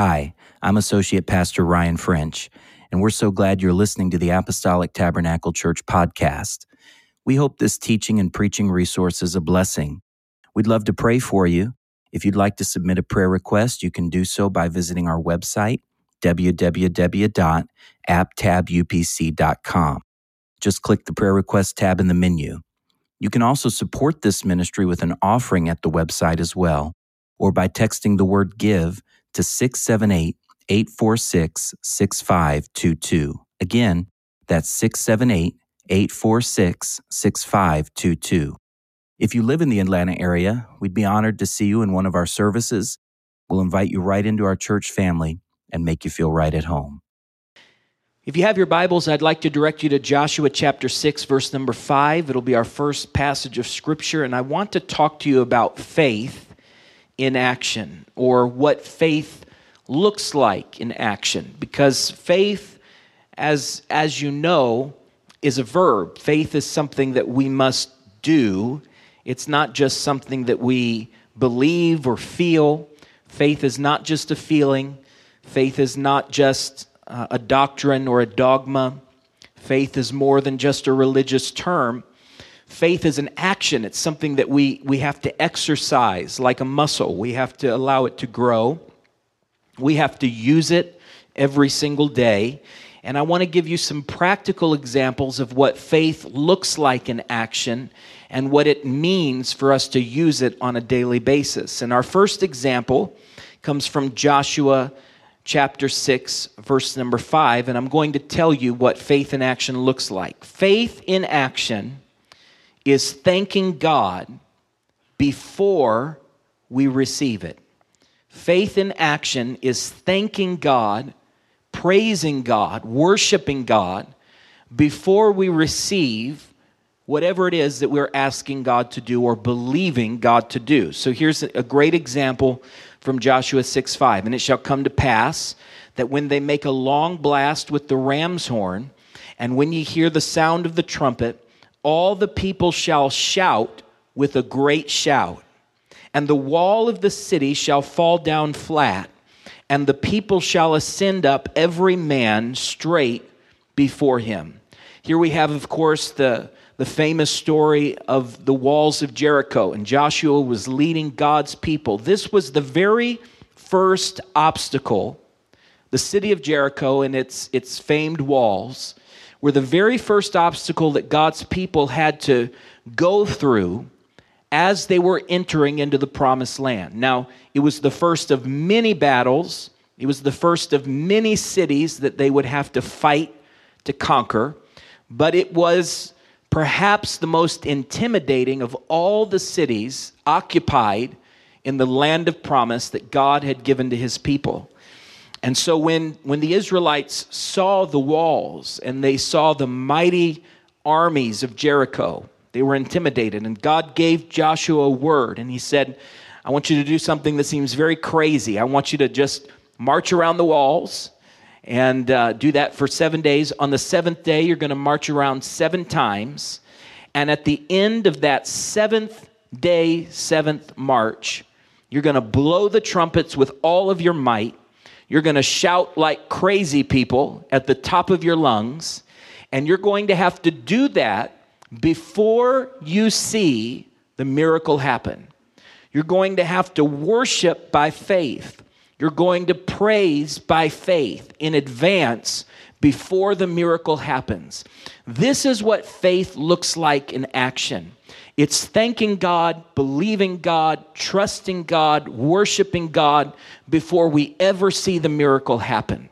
Hi, I'm Associate Pastor Ryan French, and we're so glad you're listening to the Apostolic Tabernacle Church podcast. We hope this teaching and preaching resource is a blessing. We'd love to pray for you. If you'd like to submit a prayer request, you can do so by visiting our website, www.aptabupc.com. Just click the prayer request tab in the menu. You can also support this ministry with an offering at the website as well, or by texting the word give to 678 846 6522. Again, that's 678 846 6522. If you live in the Atlanta area, we'd be honored to see you in one of our services. We'll invite you right into our church family and make you feel right at home. If you have your Bibles, I'd like to direct you to Joshua chapter 6, verse number 5. It'll be our first passage of Scripture, and I want to talk to you about faith in action, or what faith looks like in action. Because faith, as, as you know, is a verb. Faith is something that we must do, it's not just something that we believe or feel. Faith is not just a feeling, faith is not just uh, a doctrine or a dogma. Faith is more than just a religious term. Faith is an action. It's something that we, we have to exercise like a muscle. We have to allow it to grow. We have to use it every single day. And I want to give you some practical examples of what faith looks like in action and what it means for us to use it on a daily basis. And our first example comes from Joshua chapter 6, verse number 5, and I'm going to tell you what faith in action looks like. Faith in action is thanking God before we receive it. Faith in action is thanking God, praising God, worshiping God before we receive whatever it is that we're asking God to do or believing God to do. So here's a great example from Joshua 6 5. And it shall come to pass that when they make a long blast with the ram's horn, and when ye hear the sound of the trumpet, all the people shall shout with a great shout. And the wall of the city shall fall down flat, and the people shall ascend up every man straight before him. Here we have, of course, the the famous story of the walls of Jericho, and Joshua was leading God's people. This was the very first obstacle. The city of Jericho and its, its famed walls were the very first obstacle that God's people had to go through as they were entering into the promised land. Now, it was the first of many battles, it was the first of many cities that they would have to fight to conquer, but it was perhaps the most intimidating of all the cities occupied in the land of promise that God had given to his people. And so when, when the Israelites saw the walls and they saw the mighty armies of Jericho, they were intimidated. And God gave Joshua a word, and he said, I want you to do something that seems very crazy. I want you to just march around the walls and uh, do that for seven days. On the seventh day, you're going to march around seven times. And at the end of that seventh day, seventh march, you're going to blow the trumpets with all of your might. You're going to shout like crazy people at the top of your lungs. And you're going to have to do that before you see the miracle happen. You're going to have to worship by faith. You're going to praise by faith in advance before the miracle happens. This is what faith looks like in action. It's thanking God, believing God, trusting God, worshiping God before we ever see the miracle happen.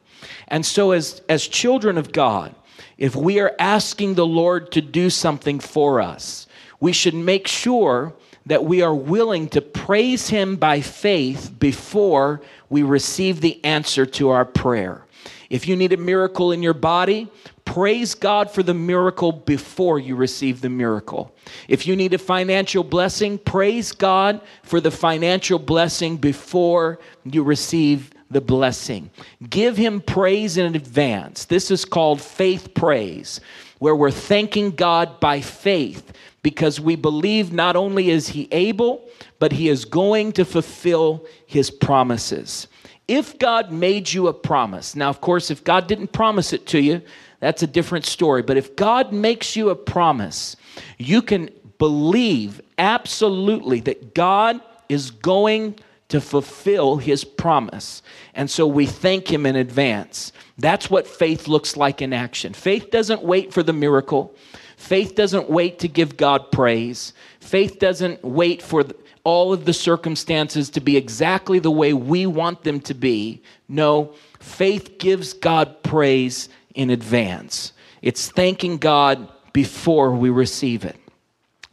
And so, as, as children of God, if we are asking the Lord to do something for us, we should make sure that we are willing to praise Him by faith before we receive the answer to our prayer. If you need a miracle in your body, praise God for the miracle before you receive the miracle. If you need a financial blessing, praise God for the financial blessing before you receive the blessing. Give Him praise in advance. This is called faith praise. where we're thanking God by faith because we believe not only is He able, but He is going to fulfill His promises. If God made you a promise, now, of course, if God didn't promise it to you, that's a different story. But if God makes you a promise, you can believe absolutely that God is going to fulfill his promise. And so we thank him in advance. That's what faith looks like in action. Faith doesn't wait for the miracle. Faith doesn't wait to give God praise. Faith doesn't wait for all of the circumstances to be exactly the way we want them to be. No, faith gives God praise in advance. It's thanking God before we receive it.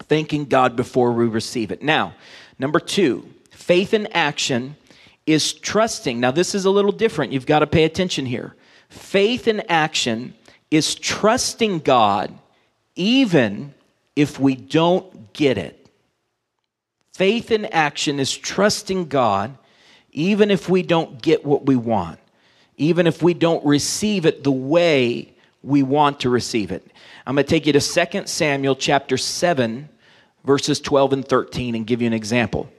Thanking God before we receive it. Now, number two, faith in action is trusting. Now, this is a little different. You've got to pay attention here. Faith in action is trusting God even if we don't get it. Faith in action is trusting God even if we don't get what we want, even if we don't receive it the way we want to receive it. I'm going to take you to 2 Samuel chapter 7 verses 12 and 13 and give you an example.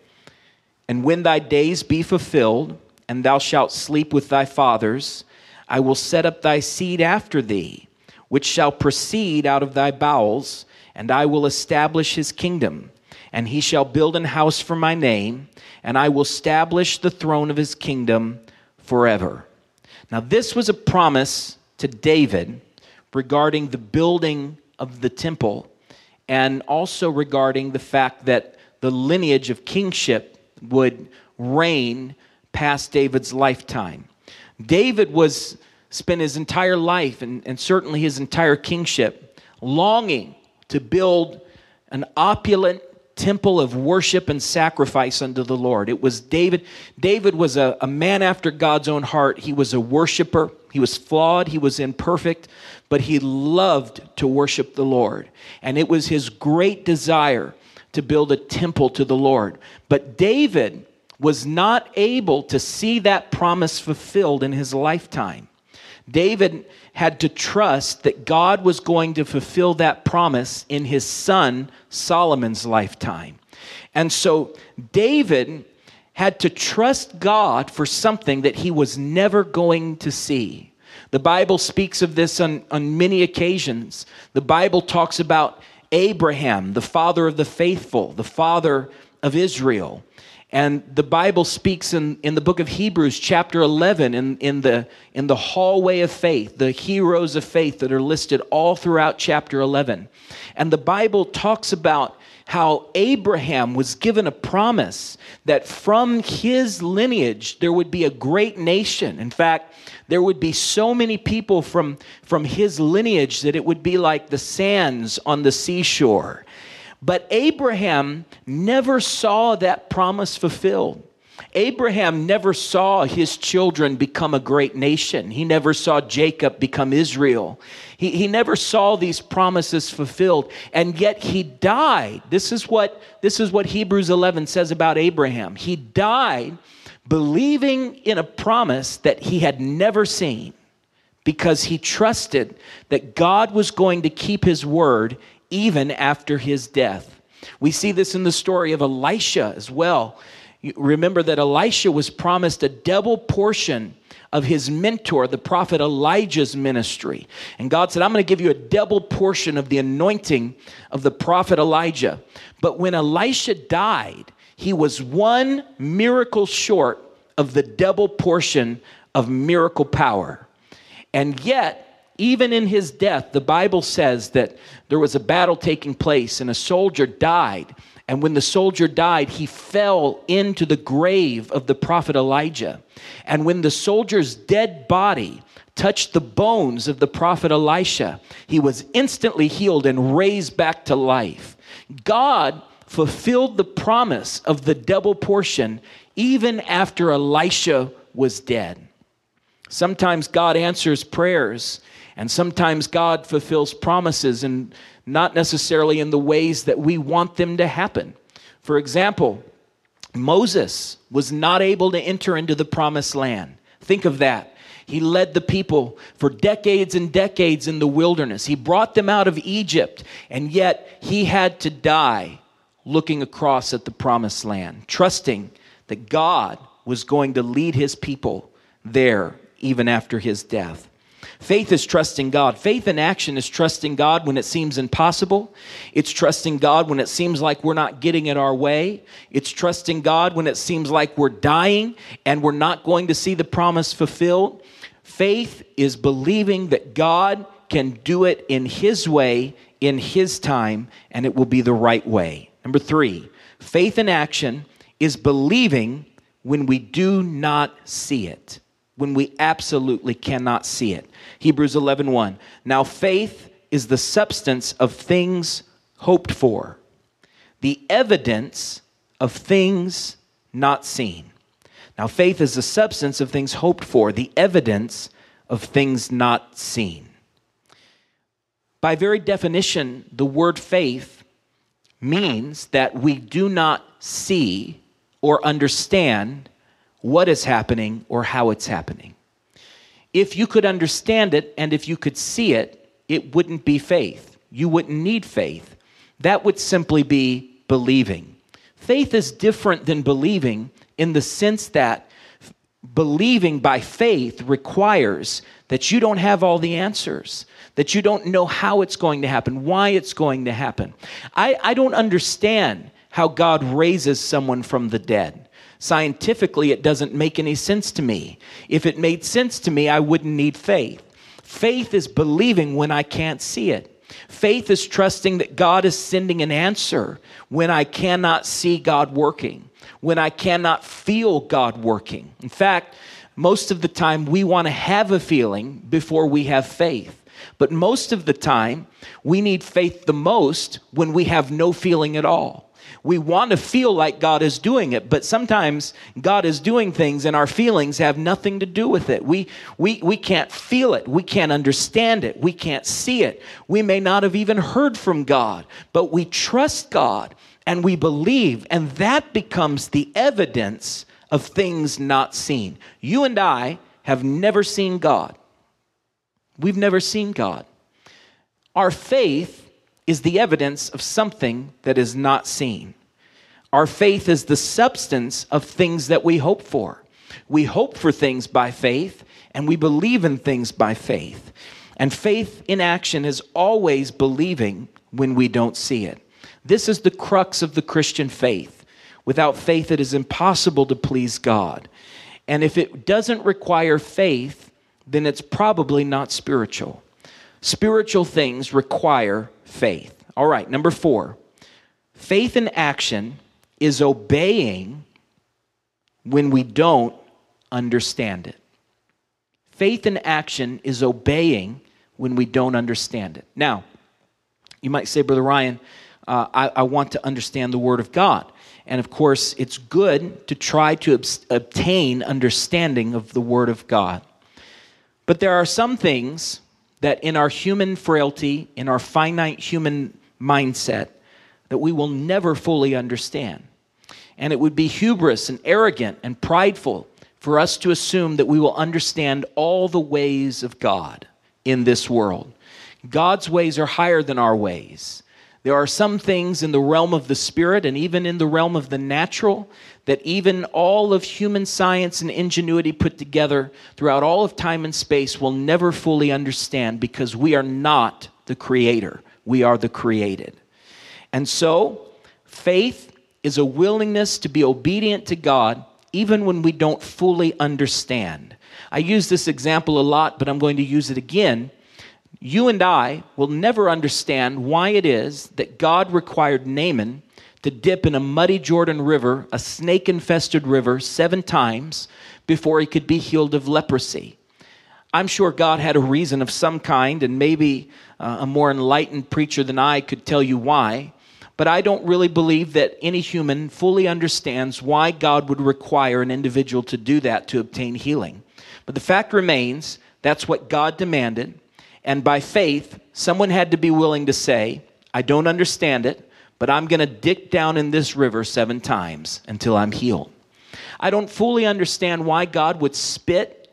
And when thy days be fulfilled, and thou shalt sleep with thy fathers, I will set up thy seed after thee, which shall proceed out of thy bowels, and I will establish his kingdom. And he shall build an house for my name, and I will establish the throne of his kingdom forever. Now, this was a promise to David regarding the building of the temple, and also regarding the fact that the lineage of kingship would reign past David's lifetime. David was spent his entire life and, and certainly his entire kingship longing to build an opulent temple of worship and sacrifice unto the Lord. It was David. David was a, a man after God's own heart. He was a worshiper. He was flawed. He was imperfect, but he loved to worship the Lord. And it was his great desire to build a temple to the Lord. But David was not able to see that promise fulfilled in his lifetime. David had to trust that God was going to fulfill that promise in his son Solomon's lifetime. And so David had to trust God for something that he was never going to see. The Bible speaks of this on, on many occasions. The Bible talks about Abraham, the father of the faithful, the father of Israel. And the Bible speaks in, in the book of Hebrews, chapter 11, in, in, the, in the hallway of faith, the heroes of faith that are listed all throughout chapter 11. And the Bible talks about how Abraham was given a promise that from his lineage there would be a great nation. In fact, there would be so many people from, from his lineage that it would be like the sands on the seashore. But Abraham never saw that promise fulfilled. Abraham never saw his children become a great nation. He never saw Jacob become Israel. He, he never saw these promises fulfilled. And yet he died. This is what, this is what Hebrews 11 says about Abraham. He died believing in a promise that he had never seen because he trusted that God was going to keep his word even after his death. We see this in the story of Elisha as well. Remember that Elisha was promised a double portion of his mentor, the prophet Elijah's ministry. And God said, I'm going to give you a double portion of the anointing of the prophet Elijah. But when Elisha died, he was one miracle short of the double portion of miracle power. And yet, even in his death, the Bible says that there was a battle taking place and a soldier died. And when the soldier died, he fell into the grave of the prophet Elijah. And when the soldier's dead body touched the bones of the prophet Elisha, he was instantly healed and raised back to life. God fulfilled the promise of the double portion even after Elisha was dead. Sometimes God answers prayers, and sometimes God fulfills promises, and not necessarily in the ways that we want them to happen. For example, Moses was not able to enter into the promised land. Think of that. He led the people for decades and decades in the wilderness. He brought them out of Egypt, and yet he had to die looking across at the promised land, trusting that God was going to lead his people there even after his death. Faith is trusting God. Faith in action is trusting God when it seems impossible. It's trusting God when it seems like we're not getting it our way. It's trusting God when it seems like we're dying and we're not going to see the promise fulfilled. Faith is believing that God can do it in His way, in His time, and it will be the right way. Number three, faith in action is believing when we do not see it, when we absolutely cannot see it. Hebrews 11:1. 1. Now faith is the substance of things hoped for, the evidence of things not seen. Now faith is the substance of things hoped for, the evidence of things not seen. By very definition, the word faith means that we do not see or understand what is happening or how it's happening. If you could understand it and if you could see it, it wouldn't be faith. You wouldn't need faith. That would simply be believing. Faith is different than believing in the sense that believing by faith requires that you don't have all the answers, that you don't know how it's going to happen, why it's going to happen. I, I don't understand how God raises someone from the dead. Scientifically, it doesn't make any sense to me. If it made sense to me, I wouldn't need faith. Faith is believing when I can't see it. Faith is trusting that God is sending an answer when I cannot see God working, when I cannot feel God working. In fact, most of the time we want to have a feeling before we have faith. But most of the time, we need faith the most when we have no feeling at all. We want to feel like God is doing it, but sometimes God is doing things and our feelings have nothing to do with it. We, we, we can't feel it. We can't understand it. We can't see it. We may not have even heard from God, but we trust God and we believe, and that becomes the evidence of things not seen. You and I have never seen God. We've never seen God. Our faith is the evidence of something that is not seen. Our faith is the substance of things that we hope for. We hope for things by faith, and we believe in things by faith. And faith in action is always believing when we don't see it. This is the crux of the Christian faith. Without faith, it is impossible to please God. And if it doesn't require faith, then it's probably not spiritual. Spiritual things require faith. All right, number four faith in action is obeying when we don't understand it. Faith in action is obeying when we don't understand it. Now, you might say, Brother Ryan, uh, I, I, want to understand the Word of God. And of course, it's good to try to ob- obtain understanding of the Word of God. But there are some things that in our human frailty, in our finite human mindset, that we will never fully understand. And it would be hubris and arrogant and prideful for us to assume that we will understand all the ways of God in this world. God's ways are higher than our ways. There are some things in the realm of the spirit and even in the realm of the natural that even all of human science and ingenuity put together throughout all of time and space will never fully understand because we are not the creator, we are the created. And so, faith is a willingness to be obedient to God even when we don't fully understand. I use this example a lot, but I'm going to use it again you and I will never understand why it is that God required Naaman to dip in a muddy Jordan River, a snake infested river, seven times before he could be healed of leprosy. I'm sure God had a reason of some kind, and maybe uh, a more enlightened preacher than I could tell you why. But I don't really believe that any human fully understands why God would require an individual to do that to obtain healing. But the fact remains that's what God demanded. And by faith, someone had to be willing to say, I don't understand it, but I'm going to dip down in this river seven times until I'm healed. I don't fully understand why God would spit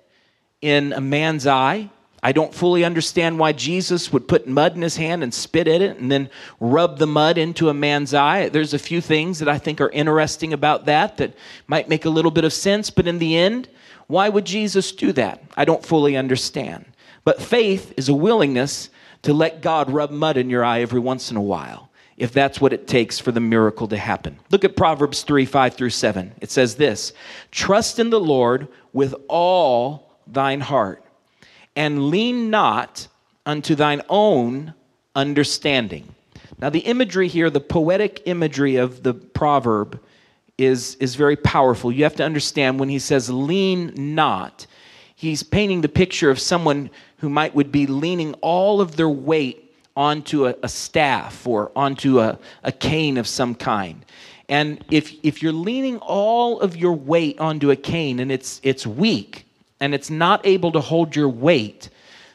in a man's eye. I don't fully understand why Jesus would put mud in his hand and spit at it and then rub the mud into a man's eye. There's a few things that I think are interesting about that that might make a little bit of sense, but in the end, why would Jesus do that? I don't fully understand. But faith is a willingness to let God rub mud in your eye every once in a while, if that's what it takes for the miracle to happen. Look at Proverbs 3 5 through 7. It says this Trust in the Lord with all thine heart and lean not unto thine own understanding. Now, the imagery here, the poetic imagery of the proverb, is, is very powerful. You have to understand when he says lean not, he's painting the picture of someone who might would be leaning all of their weight onto a, a staff or onto a, a cane of some kind. And if, if you're leaning all of your weight onto a cane and it's, it's weak, and it's not able to hold your weight,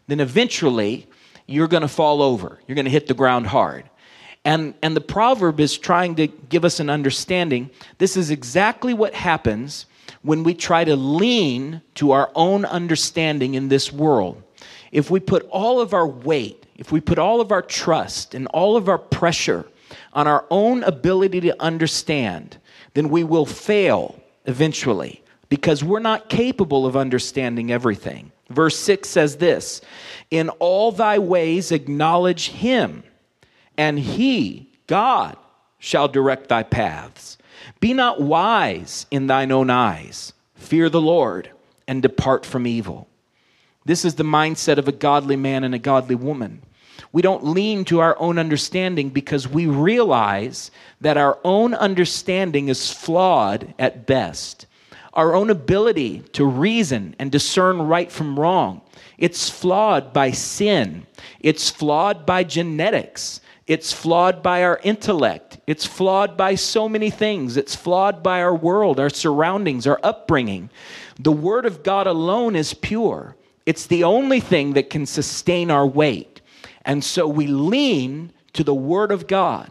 then eventually you're going to fall over. You're going to hit the ground hard. And, and the proverb is trying to give us an understanding. This is exactly what happens when we try to lean to our own understanding in this world. If we put all of our weight, if we put all of our trust and all of our pressure on our own ability to understand, then we will fail eventually because we're not capable of understanding everything. Verse 6 says this In all thy ways acknowledge him, and he, God, shall direct thy paths. Be not wise in thine own eyes. Fear the Lord and depart from evil. This is the mindset of a godly man and a godly woman. We don't lean to our own understanding because we realize that our own understanding is flawed at best our own ability to reason and discern right from wrong. It's flawed by sin. It's flawed by genetics. It's flawed by our intellect. It's flawed by so many things. It's flawed by our world, our surroundings, our upbringing. The Word of God alone is pure. It's the only thing that can sustain our weight. And so we lean to the Word of God,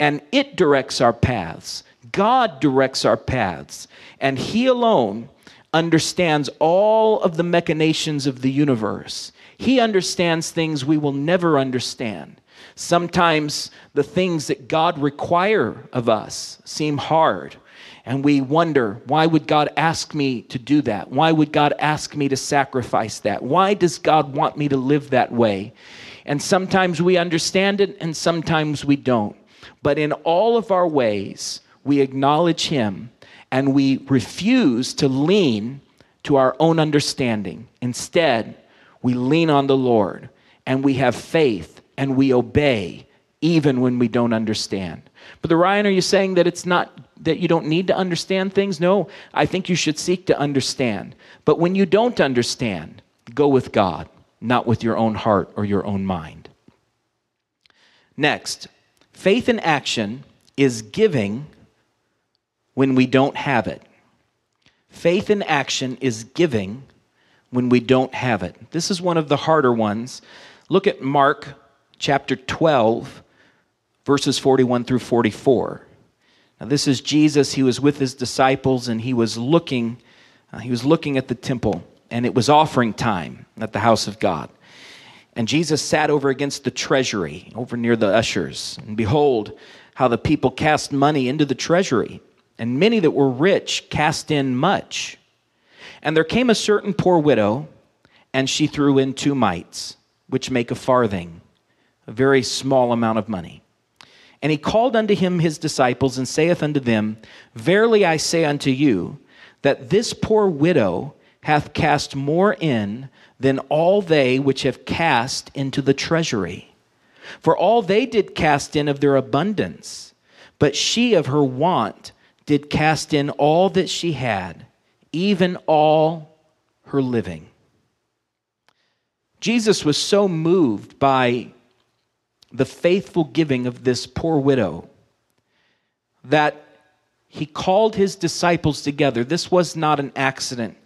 and it directs our paths. God directs our paths, and He alone understands all of the machinations of the universe. He understands things we will never understand. Sometimes the things that God require of us seem hard. And we wonder, why would God ask me to do that? Why would God ask me to sacrifice that? Why does God want me to live that way? And sometimes we understand it and sometimes we don't. But in all of our ways, we acknowledge Him and we refuse to lean to our own understanding. Instead, we lean on the Lord and we have faith and we obey even when we don't understand. But the Ryan, are you saying that it's not that you don't need to understand things? No, I think you should seek to understand. But when you don't understand, go with God, not with your own heart or your own mind. Next, faith in action is giving when we don't have it. Faith in action is giving when we don't have it. This is one of the harder ones. Look at Mark chapter 12, verses 41 through 44. Now, this is Jesus. He was with his disciples and he was looking, uh, he was looking at the temple, and it was offering time at the house of God. And Jesus sat over against the treasury, over near the ushers. And behold, how the people cast money into the treasury and many that were rich cast in much. And there came a certain poor widow, and she threw in two mites, which make a farthing, a very small amount of money. And he called unto him his disciples, and saith unto them, Verily I say unto you, that this poor widow hath cast more in than all they which have cast into the treasury. For all they did cast in of their abundance, but she of her want did cast in all that she had, even all her living. Jesus was so moved by the faithful giving of this poor widow that he called his disciples together. This was not an accident.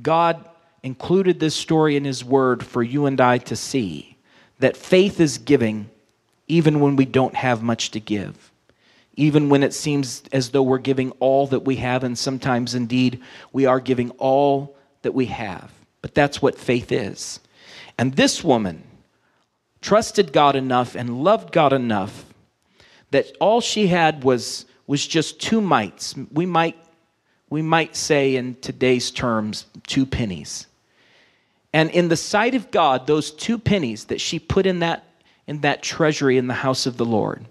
God included this story in his word for you and I to see that faith is giving even when we don't have much to give even when it seems as though we're giving all that we have, and sometimes indeed we are giving all that we have. But that's what faith is. And this woman trusted God enough and loved God enough that all she had was, was just two mites. We might, we might say in today's terms, two pennies. And in the sight of God, those two pennies that she put in that, in that treasury in the house of the Lord,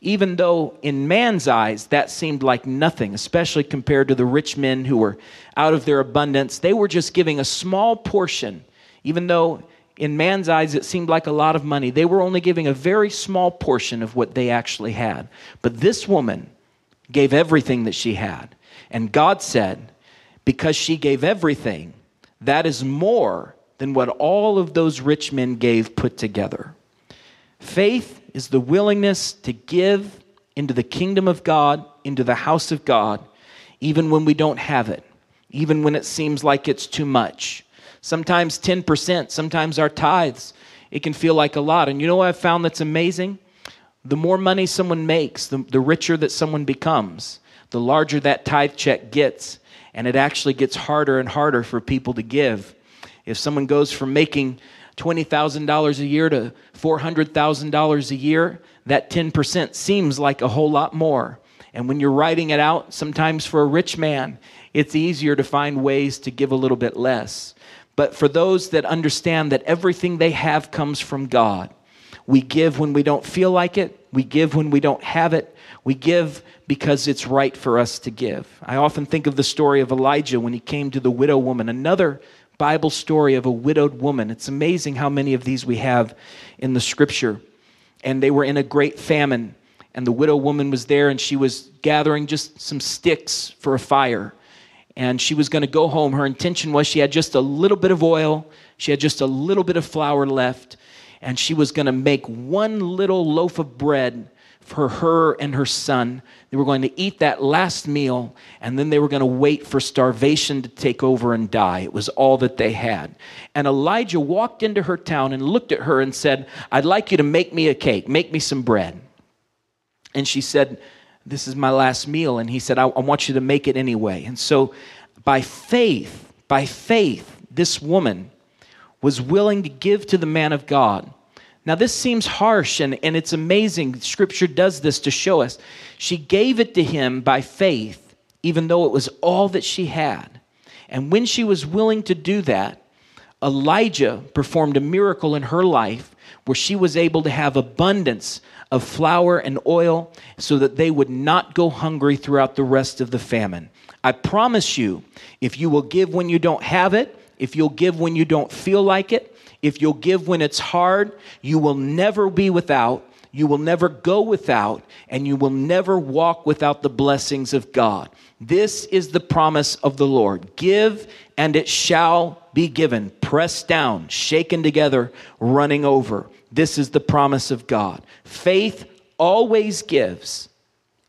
even though in man's eyes that seemed like nothing, especially compared to the rich men who were out of their abundance, they were just giving a small portion, even though in man's eyes it seemed like a lot of money. They were only giving a very small portion of what they actually had. But this woman gave everything that she had. And God said, because she gave everything, that is more than what all of those rich men gave put together. Faith is the willingness to give into the kingdom of God, into the house of God, even when we don't have it, even when it seems like it's too much sometimes 10%, sometimes our tithes. It can feel like a lot. And you know what I've found that's amazing? The more money someone makes, the, the richer that someone becomes, the larger that tithe check gets. And it actually gets harder and harder for people to give. If someone goes from making $20,000 a year to $400,000 a year, that 10% seems like a whole lot more. And when you're writing it out, sometimes for a rich man, it's easier to find ways to give a little bit less. But for those that understand that everything they have comes from God, we give when we don't feel like it, we give when we don't have it, we give because it's right for us to give. I often think of the story of Elijah when he came to the widow woman, another Bible story of a widowed woman. It's amazing how many of these we have in the scripture. And they were in a great famine, and the widow woman was there, and she was gathering just some sticks for a fire and she was going to go home. Her intention was she had just a little bit of oil, she had just a little bit of flour left, and she was going to make one little loaf of bread for her and her son. They were going to eat that last meal, and then they were going to wait for starvation to take over and die. It was all that they had. And Elijah walked into her town and looked at her and said, I'd like you to make me a cake, make me some bread. And she said, this is my last meal. And he said, I, I want you to make it anyway. And so by faith, by faith, this woman was willing to give to the man of God. Now, this seems harsh and, and it's amazing. Scripture does this to show us. She gave it to him by faith, even though it was all that she had. And when she was willing to do that, Elijah performed a miracle in her life where she was able to have abundance of flour and oil so that they would not go hungry throughout the rest of the famine. I promise you, if you will give when you don't have it, if you'll give when you don't feel like it, if you'll give when it's hard, you will never be without. You will never go without, and you will never walk without the blessings of God. This is the promise of the Lord. Give, and it shall be given, pressed down, shaken together, running over. This is the promise of God. Faith always gives,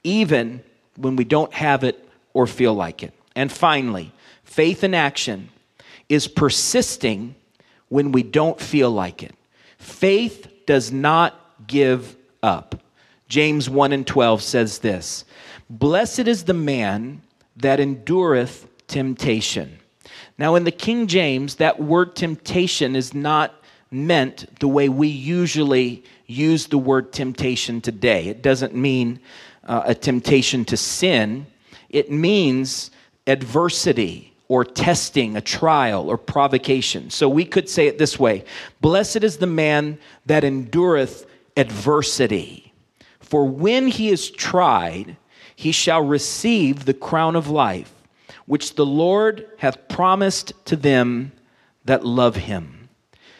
even when we don't have it or feel like it. And finally, faith in action is persisting when we don't feel like it. Faith does not give up. James 1 and 12 says this Blessed is the man that endureth temptation. Now, in the King James, that word temptation is not meant the way we usually use the word temptation today. It doesn't mean uh, a temptation to sin, it means adversity or testing, a trial or provocation. So we could say it this way Blessed is the man that endureth adversity, for when he is tried, he shall receive the crown of life which the Lord hath promised to them that love him.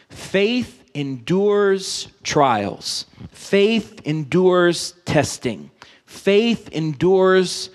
Faith endures trials, faith endures testing, faith endures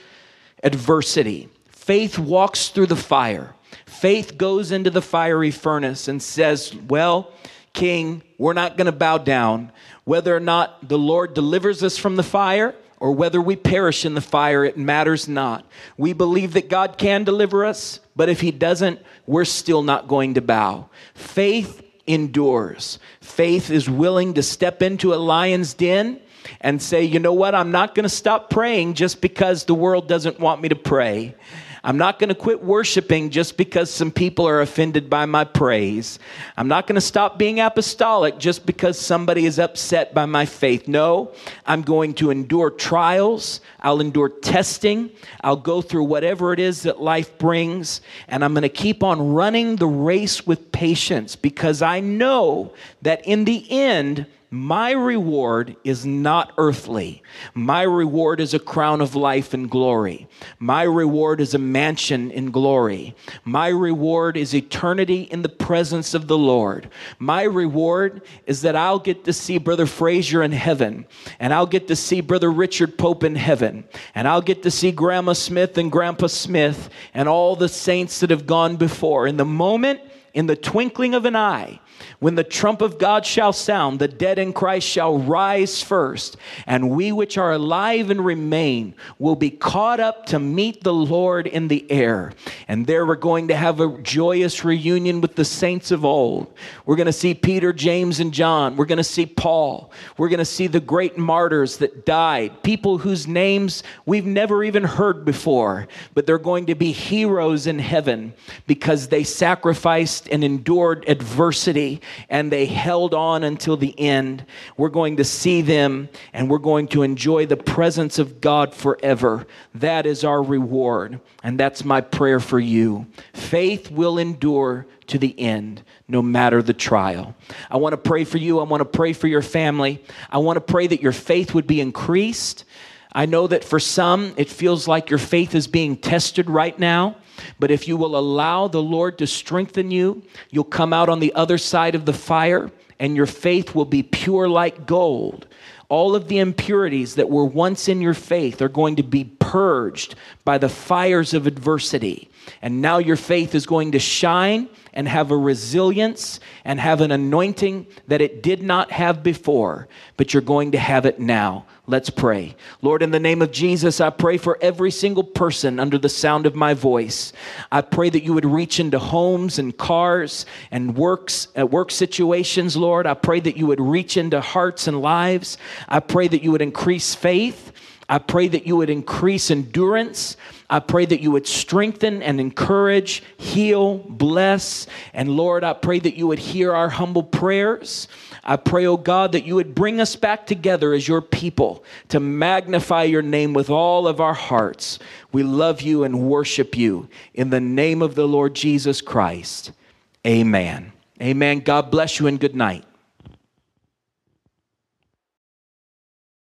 adversity, faith walks through the fire. Faith goes into the fiery furnace and says, Well, King, we're not going to bow down. Whether or not the Lord delivers us from the fire, or whether we perish in the fire, it matters not. We believe that God can deliver us, but if He doesn't, we're still not going to bow. Faith endures. Faith is willing to step into a lion's den and say, you know what, I'm not going to stop praying just because the world doesn't want me to pray. I'm not going to quit worshiping just because some people are offended by my praise. I'm not going to stop being apostolic just because somebody is upset by my faith. No, I'm going to endure trials. I'll endure testing. I'll go through whatever it is that life brings. And I'm going to keep on running the race with patience because I know that in the end, my reward is not earthly. My reward is a crown of life and glory. My reward is a mansion in glory. My reward is eternity in the presence of the Lord. My reward is that I'll get to see Brother Frazier in heaven, and I'll get to see Brother Richard Pope in heaven, and I'll get to see Grandma Smith and Grandpa Smith and all the saints that have gone before. In the moment, in the twinkling of an eye, when the trump of God shall sound, the dead in Christ shall rise first, and we which are alive and remain will be caught up to meet the Lord in the air. And there we're going to have a joyous reunion with the saints of old. We're going to see Peter, James, and John. We're going to see Paul. We're going to see the great martyrs that died, people whose names we've never even heard before, but they're going to be heroes in heaven because they sacrificed and endured adversity and they held on until the end. We're going to see them and we're going to enjoy the presence of God forever. That is our reward, and that's my prayer for you. Faith will endure to the end, no matter the trial. I want to pray for you. I want to pray for your family. I want to pray that your faith would be increased. I know that for some, it feels like your faith is being tested right now. But if you will allow the Lord to strengthen you, you'll come out on the other side of the fire and your faith will be pure like gold. All of the impurities that were once in your faith are going to be purged by the fires of adversity. And now your faith is going to shine and have a resilience and have an anointing that it did not have before, but you're going to have it now. Let's pray. Lord, in the name of Jesus, I pray for every single person under the sound of my voice. I pray that you would reach into homes and cars and works at uh, work situations, Lord. I pray that you would reach into hearts and lives. I pray that you would increase faith. I pray that you would increase endurance. I pray that you would strengthen and encourage, heal, bless. And Lord, I pray that you would hear our humble prayers. I pray, oh God, that you would bring us back together as your people to magnify your name with all of our hearts. We love you and worship you. In the name of the Lord Jesus Christ, amen. Amen. God bless you and good night.